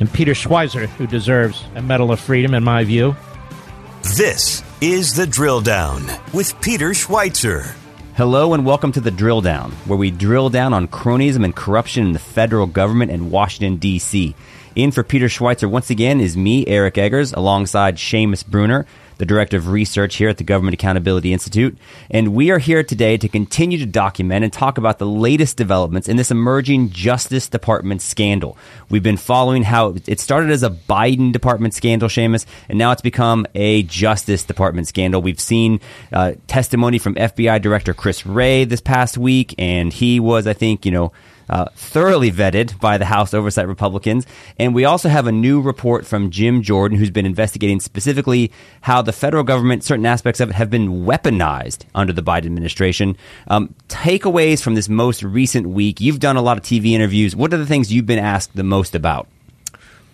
and Peter Schweizer, who deserves a Medal of Freedom, in my view. This is The Drill Down with Peter Schweizer. Hello and welcome to The Drill Down, where we drill down on cronyism and corruption in the federal government in Washington, D.C. In for Peter Schweizer once again is me, Eric Eggers, alongside Seamus Bruner the Director of Research here at the Government Accountability Institute. And we are here today to continue to document and talk about the latest developments in this emerging Justice Department scandal. We've been following how it started as a Biden Department scandal, Seamus, and now it's become a Justice Department scandal. We've seen uh, testimony from FBI Director Chris Wray this past week, and he was, I think, you know, uh, thoroughly vetted by the House Oversight Republicans. And we also have a new report from Jim Jordan, who's been investigating specifically how the federal government, certain aspects of it, have been weaponized under the Biden administration. Um, takeaways from this most recent week. You've done a lot of TV interviews. What are the things you've been asked the most about?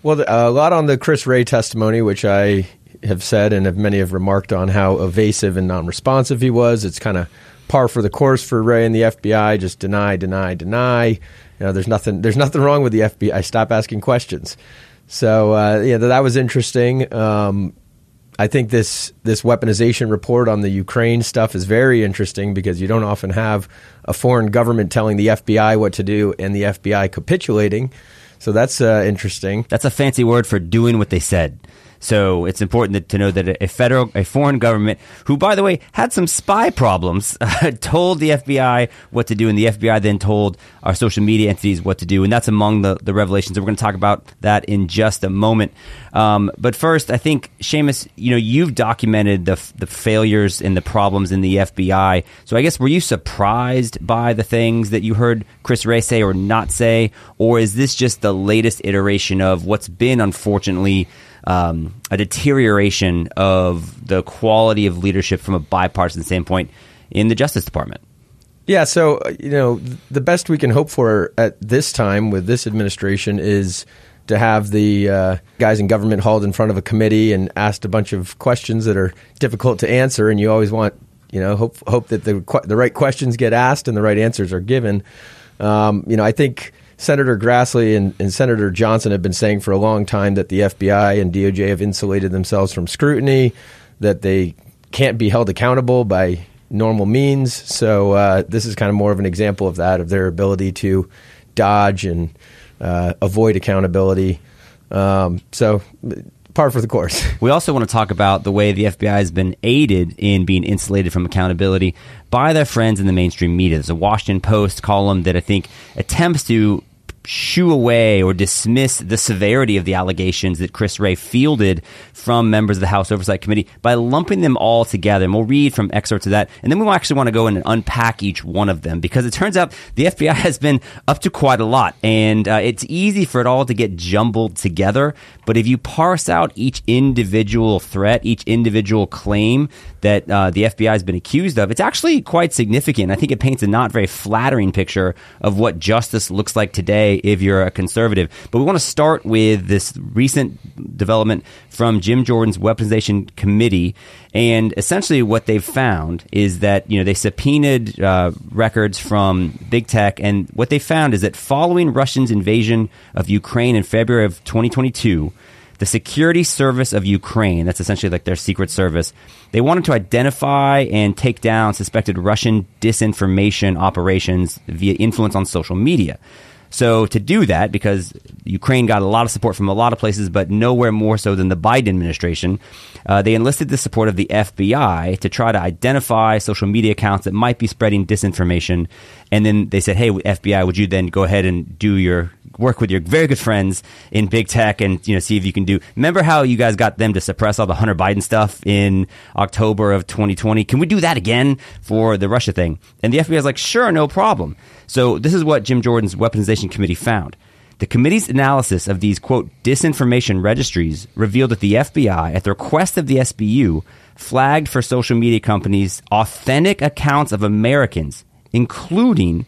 Well, a lot on the Chris Wray testimony, which I have said and have many have remarked on how evasive and non-responsive he was. It's kind of par for the course for Wray and the FBI. Just deny, deny, deny. You know, there's nothing. There's nothing wrong with the FBI. Stop asking questions. So uh, yeah, that was interesting. Um, I think this this weaponization report on the Ukraine stuff is very interesting because you don't often have a foreign government telling the FBI what to do and the FBI capitulating. So that's uh, interesting. That's a fancy word for doing what they said. So it's important to know that a federal, a foreign government, who, by the way, had some spy problems, told the FBI what to do, and the FBI then told our social media entities what to do, and that's among the, the revelations. We're going to talk about that in just a moment. Um, but first, I think Seamus, you know, you've documented the the failures and the problems in the FBI. So I guess were you surprised by the things that you heard Chris Wray say or not say, or is this just the latest iteration of what's been unfortunately? Um, a deterioration of the quality of leadership from a bipartisan standpoint in the Justice Department. Yeah, so uh, you know the best we can hope for at this time with this administration is to have the uh, guys in government hauled in front of a committee and asked a bunch of questions that are difficult to answer, and you always want you know hope hope that the the right questions get asked and the right answers are given. Um, you know, I think Senator Grassley and, and, Senator Johnson have been saying for a long time that the FBI and DOJ have insulated themselves from scrutiny, that they can't be held accountable by normal means. So uh, this is kind of more of an example of that, of their ability to dodge and uh, avoid accountability. Um, so par for the course. We also want to talk about the way the FBI has been aided in being insulated from accountability by their friends in the mainstream media. There's a Washington Post column that I think attempts to shoo away or dismiss the severity of the allegations that Chris Wray fielded from members of the House Oversight Committee by lumping them all together. And we'll read from excerpts of that. And then we actually want to go in and unpack each one of them because it turns out the FBI has been up to quite a lot. And uh, it's easy for it all to get jumbled together. But if you parse out each individual threat, each individual claim that uh, the FBI has been accused of, it's actually quite significant. I think it paints a not very flattering picture of what justice looks like today if you're a conservative. But we want to start with this recent development from Jim Jordan's weaponization committee. And essentially, what they've found is that you know they subpoenaed uh, records from big tech, and what they found is that following Russia's invasion of Ukraine in February of 2022, the Security Service of Ukraine, that's essentially like their secret service, they wanted to identify and take down suspected Russian disinformation operations via influence on social media. So to do that, because Ukraine got a lot of support from a lot of places, but nowhere more so than the Biden administration, uh, they enlisted the support of the FBI to try to identify social media accounts that might be spreading disinformation. And then they said, "Hey, FBI, would you then go ahead and do your work with your very good friends in big tech and you know see if you can do. Remember how you guys got them to suppress all the Hunter Biden stuff in October of 2020? Can we do that again for the Russia thing? And the FBI is like, sure, no problem. So this is what Jim Jordan's weaponization committee found. The committee's analysis of these, quote, disinformation registries revealed that the FBI, at the request of the SBU, flagged for social media companies authentic accounts of Americans, including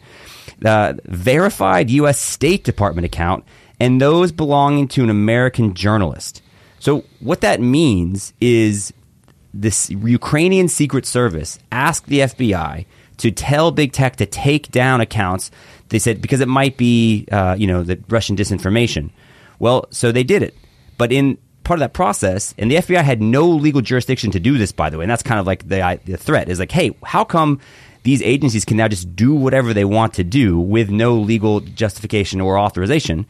the verified U.S. State Department account and those belonging to an American journalist. So, what that means is this Ukrainian Secret Service asked the FBI to tell big tech to take down accounts. They said because it might be, uh, you know, the Russian disinformation. Well, so they did it, but in part of that process, and the FBI had no legal jurisdiction to do this, by the way, and that's kind of like the the threat is like, hey, how come? These agencies can now just do whatever they want to do with no legal justification or authorization.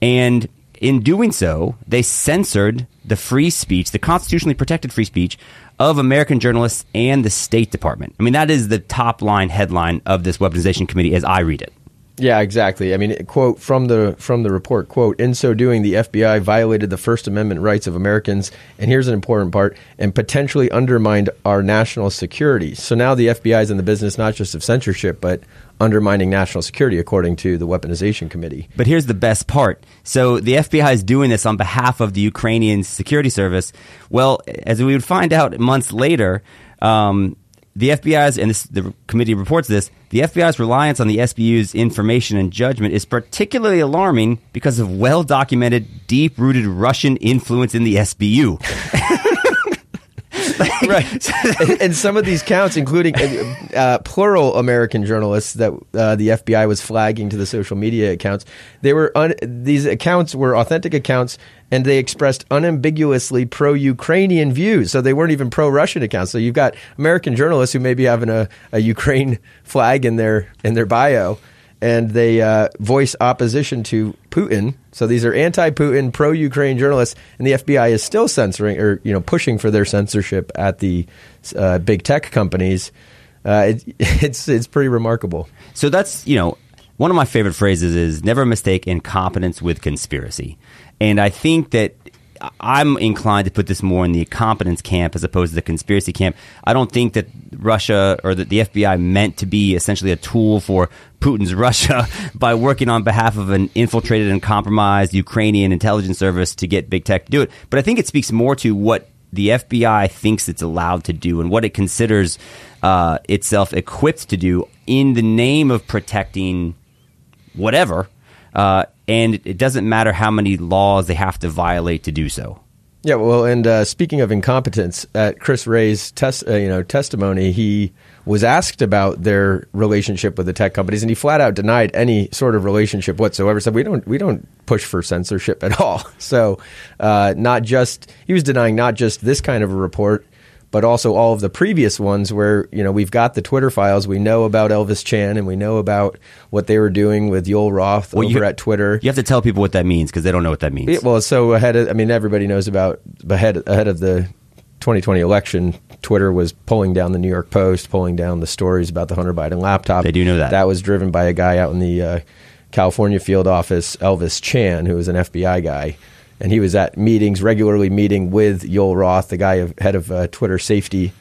And in doing so, they censored the free speech, the constitutionally protected free speech of American journalists and the State Department. I mean, that is the top line headline of this weaponization committee as I read it. Yeah, exactly. I mean, quote from the from the report, quote, in so doing the FBI violated the First Amendment rights of Americans, and here's an important part, and potentially undermined our national security. So now the FBI is in the business not just of censorship, but undermining national security according to the weaponization committee. But here's the best part. So the FBI is doing this on behalf of the Ukrainian security service. Well, as we would find out months later, um, the FBI's, and this, the committee reports this, the FBI's reliance on the SBU's information and judgment is particularly alarming because of well documented, deep rooted Russian influence in the SBU. right. and, and, some of these counts, including uh, uh, plural American journalists that uh, the FBI was flagging to the social media accounts, they were un- these accounts were authentic accounts, and they expressed unambiguously pro-Ukrainian views. So they weren't even pro-Russian accounts. So you've got American journalists who may be having a, a Ukraine flag in their in their bio and they uh, voice opposition to Putin. So these are anti-Putin, pro-Ukraine journalists, and the FBI is still censoring or you know pushing for their censorship at the uh, big tech companies. Uh, it, it's it's pretty remarkable. So that's you know one of my favorite phrases is never mistake incompetence with conspiracy, and I think that I'm inclined to put this more in the competence camp as opposed to the conspiracy camp. I don't think that Russia or that the FBI meant to be essentially a tool for Putin's Russia by working on behalf of an infiltrated and compromised Ukrainian intelligence service to get big tech to do it. But I think it speaks more to what the FBI thinks it's allowed to do and what it considers uh, itself equipped to do in the name of protecting whatever. Uh, and it doesn't matter how many laws they have to violate to do so. Yeah, well, and uh, speaking of incompetence, at Chris test, uh, you know, testimony, he was asked about their relationship with the tech companies, and he flat out denied any sort of relationship whatsoever. Said we don't we don't push for censorship at all. So, uh, not just he was denying not just this kind of a report, but also all of the previous ones where you know we've got the Twitter files. We know about Elvis Chan and we know about what they were doing with Yoel Roth well, over you, at Twitter. You have to tell people what that means because they don't know what that means. Yeah, well, so ahead of, I mean, everybody knows about ahead ahead of the 2020 election. Twitter was pulling down the New York Post, pulling down the stories about the Hunter Biden laptop. They do know that. That was driven by a guy out in the uh, California field office, Elvis Chan, who was an FBI guy and he was at meetings regularly meeting with Yoel Roth, the guy of, head of uh, Twitter safety.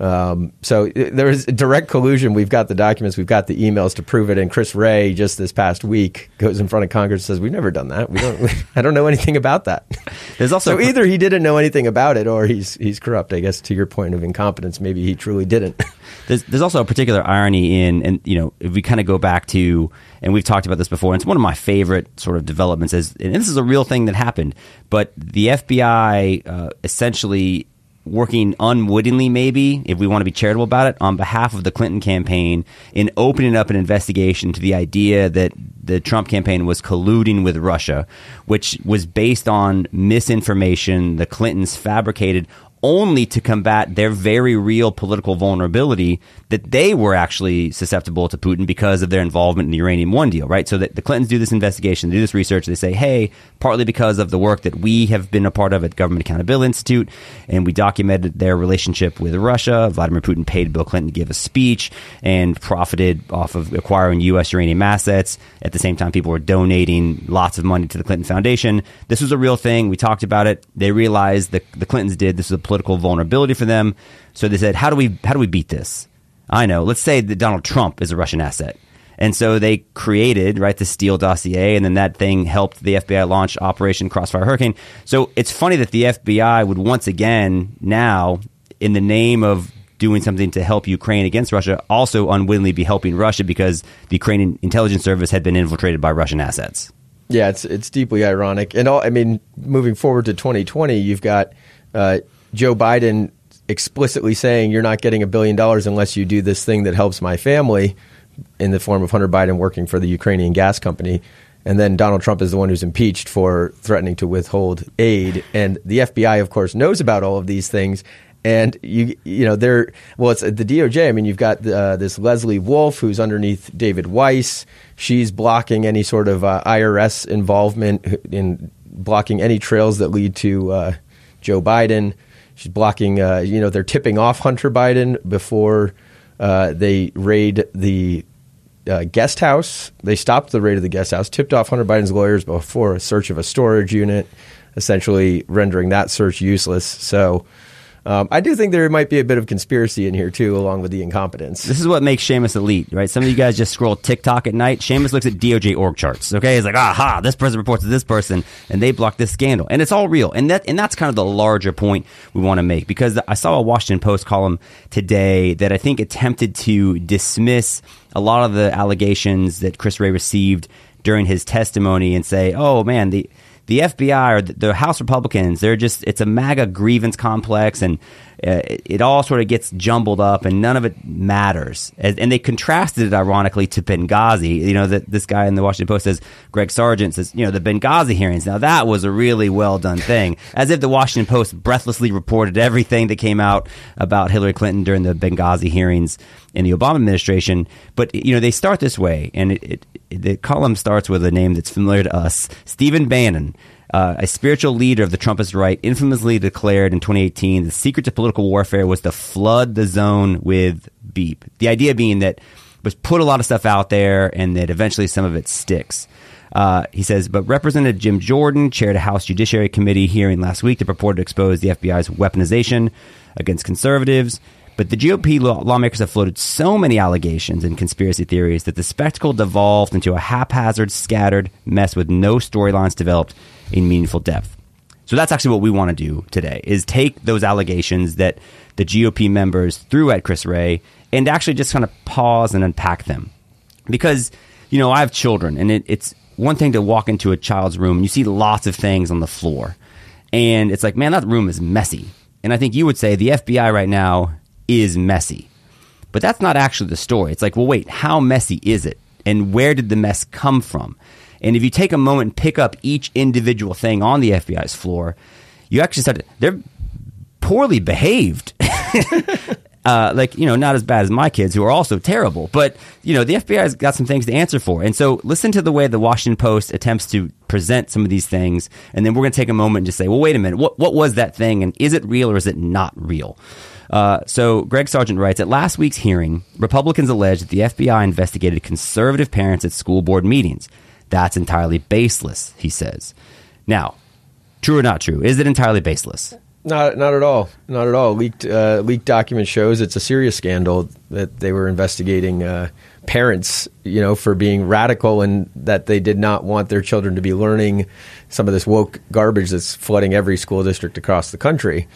Um, so there is direct collusion. We've got the documents, we've got the emails to prove it. And Chris Wray just this past week goes in front of Congress and says, "We've never done that. We don't. I don't know anything about that." There's also so either he didn't know anything about it, or he's he's corrupt. I guess to your point of incompetence, maybe he truly didn't. There's, there's also a particular irony in, and you know, if we kind of go back to, and we've talked about this before, and it's one of my favorite sort of developments. Is and this is a real thing that happened, but the FBI uh, essentially working unwittingly, maybe, if we want to be charitable about it, on behalf of the Clinton campaign in opening up an investigation to the idea that the Trump campaign was colluding with Russia, which was based on misinformation the Clintons fabricated only to combat their very real political vulnerability that they were actually susceptible to Putin because of their involvement in the Uranium One deal, right? So that the Clintons do this investigation, they do this research, they say, hey, partly because of the work that we have been a part of at Government Accountability Institute, and we documented their relationship with Russia. Vladimir Putin paid Bill Clinton to give a speech and profited off of acquiring U.S. uranium assets. At the same time, people were donating lots of money to the Clinton Foundation. This was a real thing. We talked about it. They realized that the Clintons did this was a political vulnerability for them. So they said, how do we how do we beat this? I know. Let's say that Donald Trump is a Russian asset. And so they created, right, the Steele dossier, and then that thing helped the FBI launch Operation Crossfire Hurricane. So it's funny that the FBI would once again now, in the name of doing something to help Ukraine against Russia, also unwittingly be helping Russia because the Ukrainian intelligence service had been infiltrated by Russian assets. Yeah, it's it's deeply ironic, and all, I mean, moving forward to 2020, you've got uh, Joe Biden explicitly saying you're not getting a billion dollars unless you do this thing that helps my family, in the form of Hunter Biden working for the Ukrainian gas company. And then Donald Trump is the one who's impeached for threatening to withhold aid. And the FBI, of course, knows about all of these things and you you know they're well it's the DOJ I mean you've got uh, this Leslie Wolf who's underneath David Weiss she's blocking any sort of uh, IRS involvement in blocking any trails that lead to uh, Joe Biden she's blocking uh, you know they're tipping off Hunter Biden before uh, they raid the uh, guest house. They stopped the raid of the guest house tipped off Hunter Biden's lawyers before a search of a storage unit essentially rendering that search useless. So um, I do think there might be a bit of conspiracy in here too, along with the incompetence. This is what makes Seamus elite, right? Some of you guys just scroll TikTok at night. Seamus looks at DOJ org charts. Okay, he's like, aha, this person reports to this person, and they block this scandal, and it's all real. And that and that's kind of the larger point we want to make because I saw a Washington Post column today that I think attempted to dismiss a lot of the allegations that Chris Wray received during his testimony and say, oh man, the the FBI or the House Republicans, they're just, it's a MAGA grievance complex and uh, it, all sort of gets jumbled up and none of it matters. And, and, they contrasted it ironically to Benghazi. You know, that this guy in the Washington Post says, Greg Sargent says, you know, the Benghazi hearings. Now that was a really well done thing. As if the Washington Post breathlessly reported everything that came out about Hillary Clinton during the Benghazi hearings in the Obama administration. But, you know, they start this way and it, it, the column starts with a name that's familiar to us, Stephen Bannon uh, a spiritual leader of the Trumpist right, infamously declared in 2018 the secret to political warfare was to flood the zone with beep. The idea being that was put a lot of stuff out there and that eventually some of it sticks. Uh, he says, but Representative Jim Jordan chaired a House Judiciary Committee hearing last week that purported to expose the FBI's weaponization against conservatives. But the GOP law- lawmakers have floated so many allegations and conspiracy theories that the spectacle devolved into a haphazard, scattered mess with no storylines developed in meaningful depth. So that's actually what we want to do today is take those allegations that the GOP members threw at Chris Wray and actually just kind of pause and unpack them. Because, you know, I have children and it, it's one thing to walk into a child's room and you see lots of things on the floor. And it's like, man, that room is messy. And I think you would say the FBI right now is messy. But that's not actually the story. It's like, well, wait, how messy is it? And where did the mess come from? And if you take a moment and pick up each individual thing on the FBI's floor, you actually start, they're poorly behaved. uh, like, you know, not as bad as my kids who are also terrible. But, you know, the FBI has got some things to answer for. And so listen to the way the Washington Post attempts to present some of these things. And then we're going to take a moment and just say, well, wait a minute, what, what was that thing? And is it real or is it not real? Uh, so Greg Sargent writes at last week's hearing, Republicans alleged that the FBI investigated conservative parents at school board meetings. That's entirely baseless, he says. Now, true or not true? Is it entirely baseless? Not, not at all. Not at all. Leaked, uh, leaked document shows it's a serious scandal that they were investigating uh, parents, you know, for being radical and that they did not want their children to be learning some of this woke garbage that's flooding every school district across the country.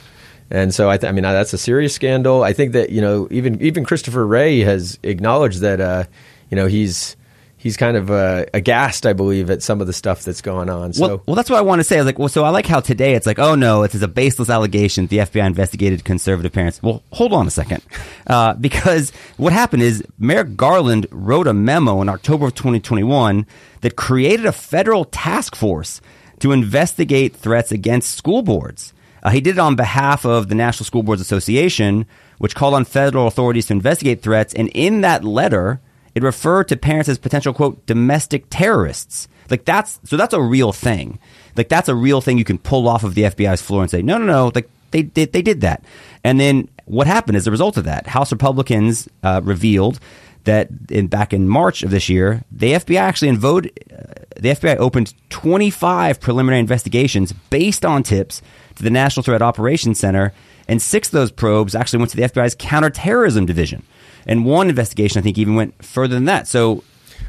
And so, I, th- I mean, that's a serious scandal. I think that you know, even even Christopher Wray has acknowledged that, uh, you know, he's he's kind of uh, aghast, I believe, at some of the stuff that's going on. So, well, well, that's what I want to say. I was like, well, so I like how today it's like, oh no, it's a baseless allegation. The FBI investigated conservative parents. Well, hold on a second, uh, because what happened is Merrick Garland wrote a memo in October of 2021 that created a federal task force to investigate threats against school boards. Uh, he did it on behalf of the National School Boards Association, which called on federal authorities to investigate threats. And in that letter, it referred to parents as potential quote domestic terrorists. Like that's so that's a real thing. Like that's a real thing you can pull off of the FBI's floor and say, no, no, no, like they did they did that. And then what happened as a result of that? House Republicans uh, revealed that in back in March of this year, the FBI actually voted, uh, the FBI opened 25 preliminary investigations based on tips to the National Threat Operations Center, and six of those probes actually went to the FBI's counterterrorism division. And one investigation, I think, even went further than that. So,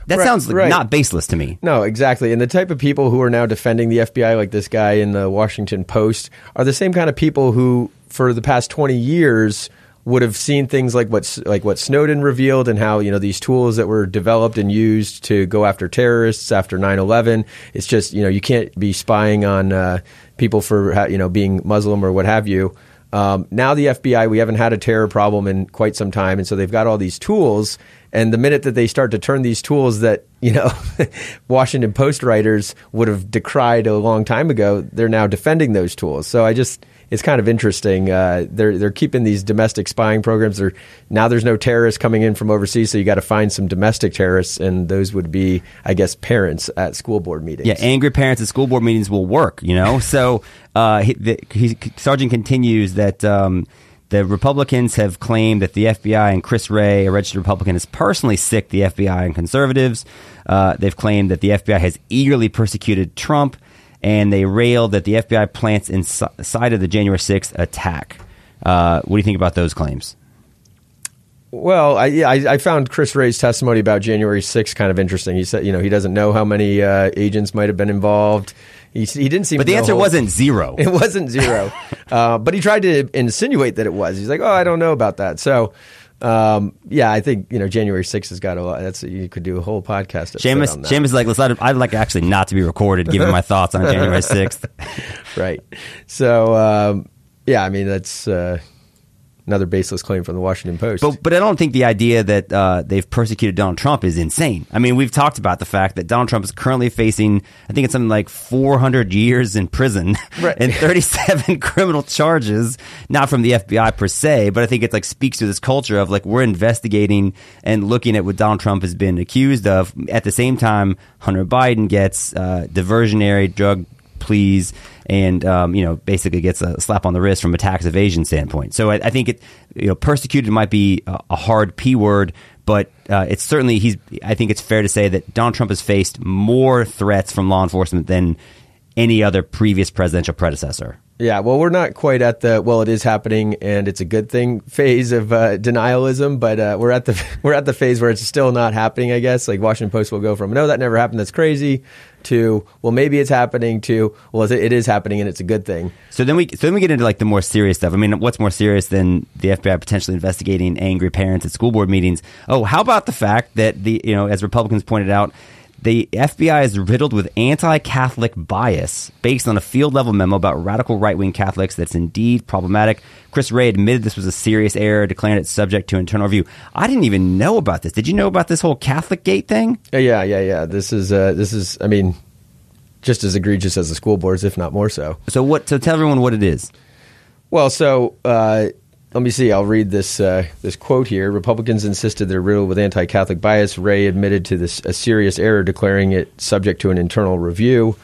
That Right, sounds like right. not baseless to me. No, exactly. And the type of people who are now defending the FBI, like this guy in the Washington Post, are the same kind of people who, for the past twenty years, would have seen things like what like what Snowden revealed and how you know these tools that were developed and used to go after terrorists after 9-11 it's just you know you can't be spying on uh, people for you know being muslim or what have you um, now the FBI, we haven't had a terror problem in quite some time, and so they've got all these tools. And the minute that they start to turn these tools that you know Washington Post writers would have decried a long time ago, they're now defending those tools. So I just it's kind of interesting. Uh, they're they're keeping these domestic spying programs. They're now there's no terrorists coming in from overseas, so you got to find some domestic terrorists, and those would be, I guess, parents at school board meetings. Yeah, angry parents at school board meetings will work, you know? So uh, he, the, he, Sargent continues that um, the Republicans have claimed that the FBI and Chris Wray, a registered Republican, has personally sicked the FBI and conservatives. Uh, they've claimed that the FBI has eagerly persecuted Trump, and they railed that the FBI plants inside of the January 6th attack. Uh, what do you think about those claims? Well, I, yeah, I, I found Chris Wray's testimony about January 6th kind of interesting. He said, you know, he doesn't know how many uh, agents might have been involved. He, he didn't seem. But the answer whole- wasn't zero. It wasn't zero, uh, but he tried to insinuate that it was. He's like, "Oh, I don't know about that." So, um, yeah, I think you know January 6th has got a lot. That's you could do a whole podcast. episode Seamus, on that. Seamus is like, I'd, I'd like actually not to be recorded, giving my thoughts on January 6th. right? So, um, yeah, I mean that's uh, another baseless claim from the Washington Post. But but I don't think the idea that uh, they've persecuted Donald Trump is insane. I mean, we've talked about the fact that Donald Trump is currently facing, I think it's something like 400 years in prison Right. and 37 criminal charges, not from the FBI per se, but I think it like speaks to this culture of like we're investigating and looking at what Donald Trump has been accused of. At the same time, Hunter Biden gets uh, diversionary drug pleas and um, you know basically gets a slap on the wrist from a tax evasion standpoint. So I, I think it you know persecuted might be a, a hard p word, but uh, it's certainly he's. I think it's fair to say that Donald Trump has faced more threats from law enforcement than any other previous presidential predecessor. Yeah, well, we're not quite at the well, it is happening and it's a good thing phase of uh, denialism, but uh, we're at the we're at the phase where it's still not happening. I guess like Washington Post will go from no, that never happened, that's crazy, to well, maybe it's happening, to well, it is happening and it's a good thing. So then we so then we get into like the more serious stuff. I mean, what's more serious than the FBI potentially investigating angry parents at school board meetings? Oh, how about the fact that the you know as Republicans pointed out. The FBI is riddled with anti Catholic bias based on a field level memo about radical right wing Catholics that's indeed problematic. Chris Wray admitted this was a serious error, declaring it subject to internal review. I didn't even know about this. Did you know about this whole Catholic Gate thing? Uh, yeah, yeah, yeah. This is uh, this is I mean, just as egregious as the school boards, if not more so. So, what? So, tell everyone what it is. Well, so uh, let me see. I'll read this uh, this quote here. Republicans insisted they're riddled with anti-Catholic bias. Wray admitted to this a serious error, declaring it subject to an internal review.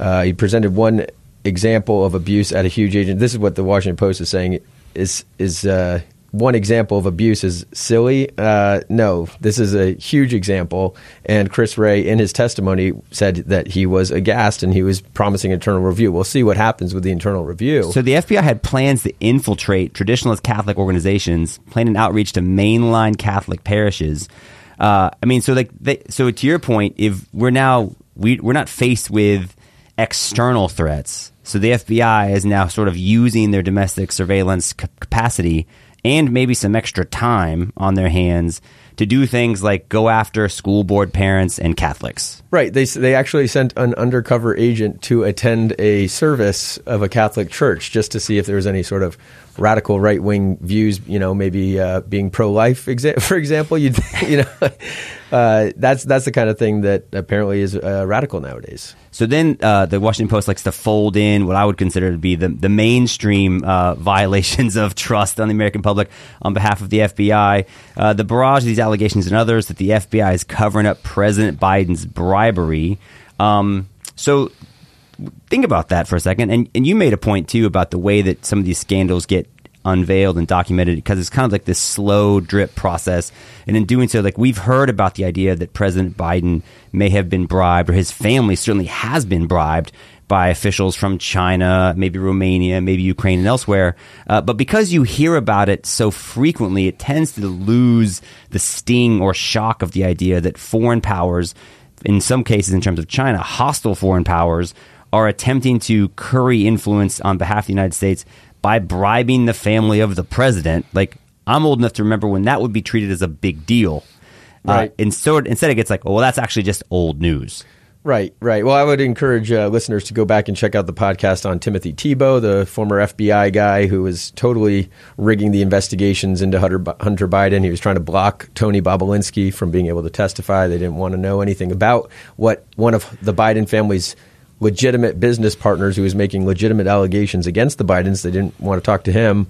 Uh, he presented one example of abuse at a huge agent. This is what the Washington Post is saying. Is is uh, one example of abuse is silly? Uh, no, this is a huge example. And Chris Wray, in his testimony, said that he was aghast and he was promising internal review. We'll see what happens with the internal review. So the FBI had plans to infiltrate traditionalist Catholic organizations, plan an outreach to mainline Catholic parishes. Uh, I mean, so like, they, so to your point, if we're now we we're not faced with external threats, so the FBI is now sort of using their domestic surveillance c- capacity and maybe some extra time on their hands to do things like go after school board parents and Catholics. Right. They they actually sent an undercover agent to attend a service of a Catholic church just to see if there was any sort of radical right wing views. You know, maybe uh, being pro life, exa- for example. You you know, uh, that's that's the kind of thing that apparently is uh, radical nowadays. So then uh, the Washington Post likes to fold in what I would consider to be the, the mainstream uh, violations of trust on the American public on behalf of the FBI. Uh, the barrage of these allegations and others that the FBI is covering up President Biden's bribery. Um, so think about that for a second. And, and you made a point, too, about the way that some of these scandals get unveiled and documented because it's kind of like this slow drip process. And in doing so, like we've heard about the idea that President Biden may have been bribed or his family certainly has been bribed by officials from China, maybe Romania, maybe Ukraine, and elsewhere. Uh, but because you hear about it so frequently, it tends to lose the sting or shock of the idea that foreign powers, in some cases, in terms of China, hostile foreign powers, are attempting to curry influence on behalf of the United States by bribing the family of the president. Like, I'm old enough to remember when that would be treated as a big deal. Right. Uh, and so instead, it gets like, oh, well, that's actually just old news. Right, right. Well, I would encourage uh, listeners to go back and check out the podcast on Timothy Thibault, the former FBI guy who was totally rigging the investigations into Hunter, Hunter Biden. He was trying to block Tony Bobulinski from being able to testify. They didn't want to know anything about what one of the Biden family's legitimate business partners who was making legitimate allegations against the Bidens. They didn't want to talk to him.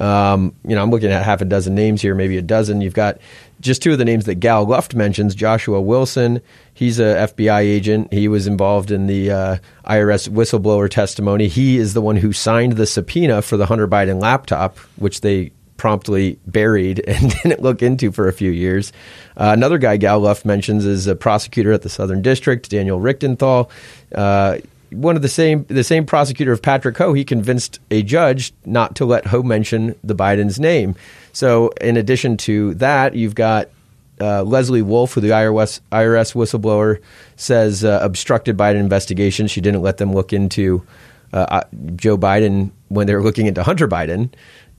Um, you know, I'm looking at half a dozen names here, maybe a dozen. You've got just two of the names that Gal Luft mentions Joshua Wilson. He's a FBI agent. He was involved in the uh, IRS whistleblower testimony. He is the one who signed the subpoena for the Hunter Biden laptop, which they promptly buried and didn't look into for a few years. Uh, another guy Gal mentions is a prosecutor at the Southern District, Daniel Richenthal. Uh, one of the same the same prosecutor of Patrick Ho, he convinced a judge not to let Ho mention the Biden's name. So, in addition to that, you've got uh, Leslie Wolf, who the IRS, IRS whistleblower says uh, obstructed Biden investigation. She didn't let them look into uh, uh Joe Biden when they were looking into Hunter Biden.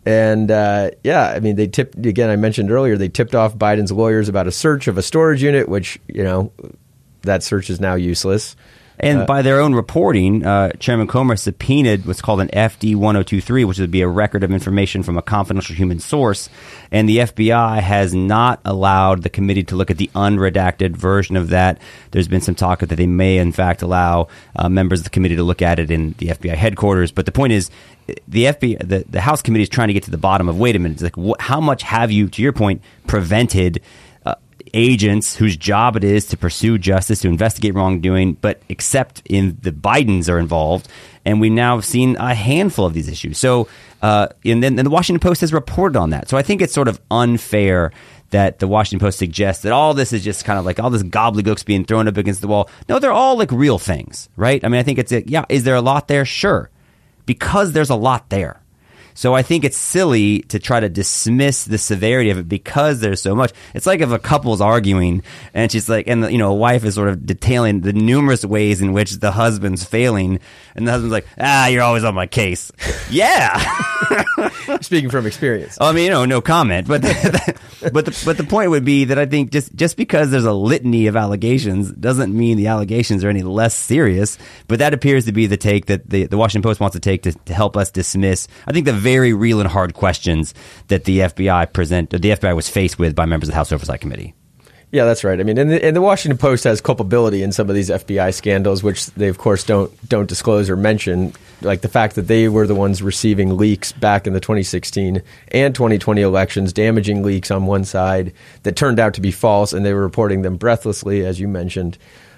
And uh, yeah, I mean, they tipped again. I mentioned earlier they tipped off Biden's lawyers about a search of a storage unit, which you know that search is now useless. And uh, by their own reporting, uh, Chairman Comer subpoenaed what's called an FD 1023, which would be a record of information from a confidential human source. And the FBI has not allowed the committee to look at the unredacted version of that. There's been some talk that they may, in fact, allow uh, members of the committee to look at it in the FBI headquarters. But the point is, the FBI, the, the House committee is trying to get to the bottom of wait a minute, like, wh- how much have you, to your point, prevented agents whose job it is to pursue justice, to investigate wrongdoing, but except in the Bidens are involved. And we now have seen a handful of these issues. So, uh, and then and the Washington Post has reported on that. So I think it's sort of unfair that the Washington Post suggests that all this is just kind of like all this gobbledygook's being thrown up against the wall. No, they're all like real things, right? I mean, I think it's a, yeah. Is there a lot there? Sure, because there's a lot there. So I think it's silly to try to dismiss the severity of it because there's so much. It's like if a couple's arguing and she's like, and the, you know, a wife is sort of detailing the numerous ways in which the husband's failing, and the husband's like, ah, you're always on my case. yeah. Speaking from experience. I mean, you know, no comment, but the, but the, but the point would be that I think just just because there's a litany of allegations doesn't mean the allegations are any less serious. But that appears to be the take that the, the Washington Post wants to take to, to help us dismiss. I think the very real and hard questions that the FBI present, the FBI was faced with by members of the House Oversight Committee. Yeah, that's right. I mean, and the, and the, Washington Post has culpability in some of these FBI scandals, which they of course don't don't disclose or mention, like the fact that they were the ones receiving leaks back in the 2016 and 2020 elections, damaging leaks on one side that turned out to be false, and they were reporting them breathlessly, as you mentioned.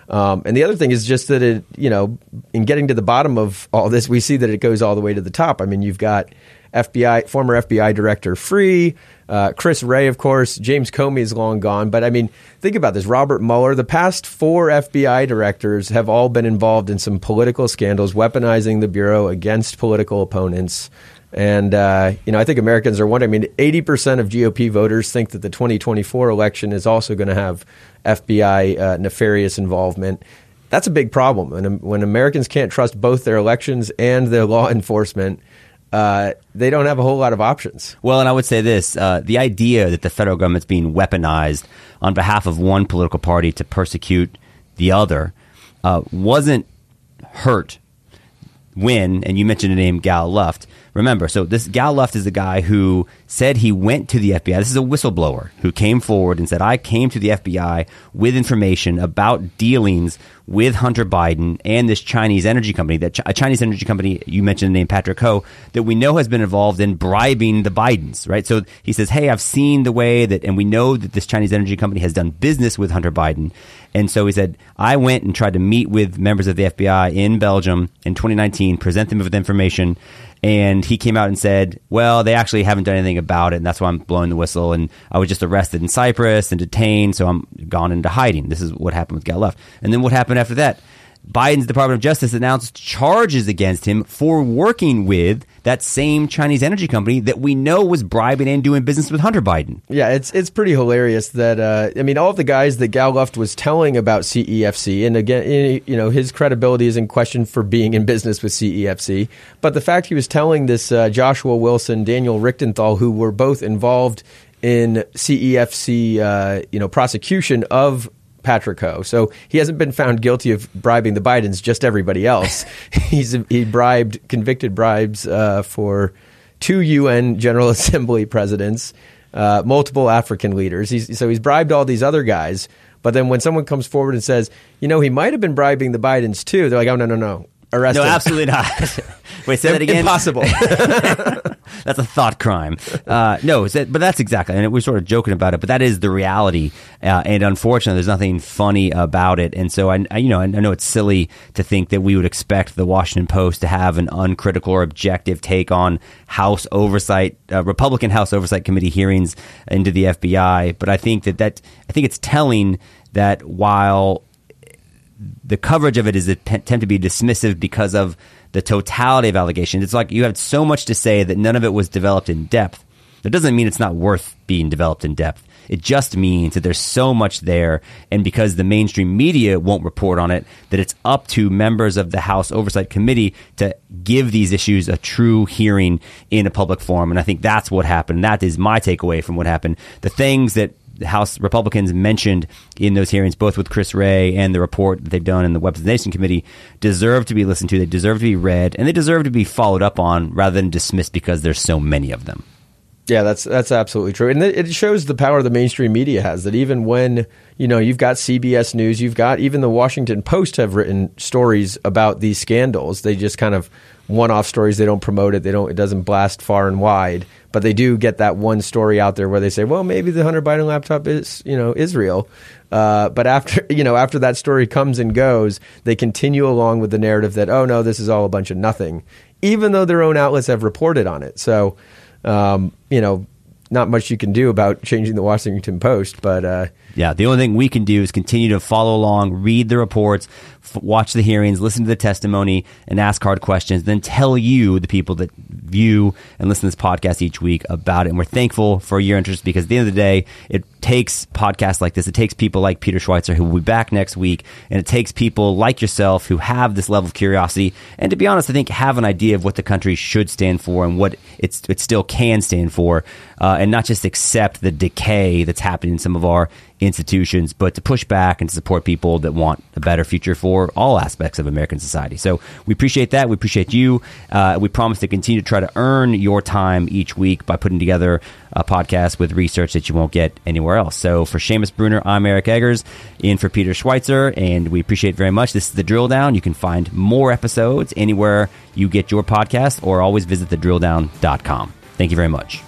Um, and the other thing is just that it, you know, in getting to the bottom of all this, we see that it goes all the way to the top. I mean, you've got FBI, former FBI director Freeh, uh, Chris Wray, of course. James Comey is long gone. But I mean, think about this Robert Mueller, the past four FBI directors have all been involved in some political scandals, weaponizing the Bureau against political opponents. And, uh, you know, I think Americans are wondering. I mean, 80% of GOP voters think that the 2024 election is also going to have FBI uh, nefarious involvement. That's a big problem. And when Americans can't trust both their elections and their law enforcement, uh, they don't have a whole lot of options. Well, and I would say this uh, the idea that the federal government's being weaponized on behalf of one political party to persecute the other uh, wasn't hurt when, and you mentioned the name Gal Luft, Remember, so this Gal Luft is the guy who said he went to the FBI. This is a whistleblower who came forward and said, I came to the FBI with information about dealings with Hunter Biden and this Chinese energy company, that a Chinese energy company, you mentioned the name Patrick Ho, that we know has been involved in bribing the Bidens, right? So he says, Hey, I've seen the way that, and we know that this Chinese energy company has done business with Hunter Biden. And so he said, I went and tried to meet with members of the FBI in Belgium in 2019, present them with information and he came out and said, "Well, they actually haven't done anything about it, and that's why I'm blowing the whistle. And I was just arrested in Cyprus and detained, so I'm gone into hiding. This is what happened with Gal Luft. And then what happened after that? Biden's Department of Justice announced charges against him for working with that same Chinese energy company that we know was bribing and doing business with Hunter Biden. Yeah, it's it's pretty hilarious that uh, I mean all of the guys that Gal Luft was telling about CEFC, and again, you know, his credibility is in question for being in business with CEFC. But the fact he was telling this uh, Joshua Wilson, Daniel Richenthal, who were both involved in CEFC, uh, you know, prosecution of Patrick Ho. So he hasn't been found guilty of bribing the Bidens, just everybody else. He's he bribed, convicted bribes uh, for two UN General Assembly presidents, uh, multiple African leaders. He's, so he's bribed all these other guys. But then when someone comes forward and says, you know, he might have been bribing the Bidens too, they're like, oh no, no, no, arrest No, absolutely not. Wait, say that again. Impossible. that's a thought crime. Uh, no, that, but that's exactly, and we're sort of joking about it, but that is the reality. Uh, and unfortunately, there's nothing funny about it. And so I, I, you know, I know it's silly to think that we would expect the Washington Post to have an uncritical or objective take on House oversight, uh, Republican House Oversight Committee hearings into the FBI. But I think that that I think it's telling that while the coverage of it is attempt to be dismissive because of the totality of allegations. It's like you have so much to say that none of it was developed in depth. That doesn't mean it's not worth being developed in depth. It just means that there's so much there, and because the mainstream media won't report on it, that it's up to members of the House Oversight Committee to give these issues a true hearing in a public forum. And I think that's what happened. That is my takeaway from what happened. The things that House Republicans mentioned in those hearings, both with Chris Wray and the report that they've done in the Weaponization Committee, deserve to be listened to. They deserve to be read, and they deserve to be followed up on rather than dismissed because there's so many of them. Yeah, that's that's absolutely true, and it shows the power the mainstream media has. That even when you know you've got CBS News, you've got even the Washington Post have written stories about these scandals. They just kind of one-off stories. They don't promote it. They don't. It doesn't blast far and wide. But they do get that one story out there where they say, well, maybe the Hunter Biden laptop is you know Israel. Uh, but after you know after that story comes and goes, they continue along with the narrative that oh no, this is all a bunch of nothing, even though their own outlets have reported on it. So um, you know, not much you can do about changing the Washington Post, but uh, yeah, the only thing we can do is continue to follow along, read the reports, f- watch the hearings, listen to the testimony, and ask hard questions. Then tell you, the people that view and listen to this podcast each week, about it. And we're thankful for your interest because at the end of the day, it takes podcasts like this. It takes people like Peter Schweizer, who will be back next week, and it takes people like yourself who have this level of curiosity. And to be honest, I think have an idea of what the country should stand for and what it's, it still can stand for, uh, and not just accept the decay that's happening in some of our institutions, but to push back and support people that want a better future for all aspects of American society. So we appreciate that. We appreciate you. Uh, we promise to continue to try to earn your time each week by putting together a podcast with research that you won't get anywhere else. So for Seamus Bruner, I'm Eric Eggers, in for Peter Schweizer, and we appreciate very much. This is the Drill Down. You can find more episodes anywhere you get your podcast, or always visit thedrilldown.com. Thank you very much.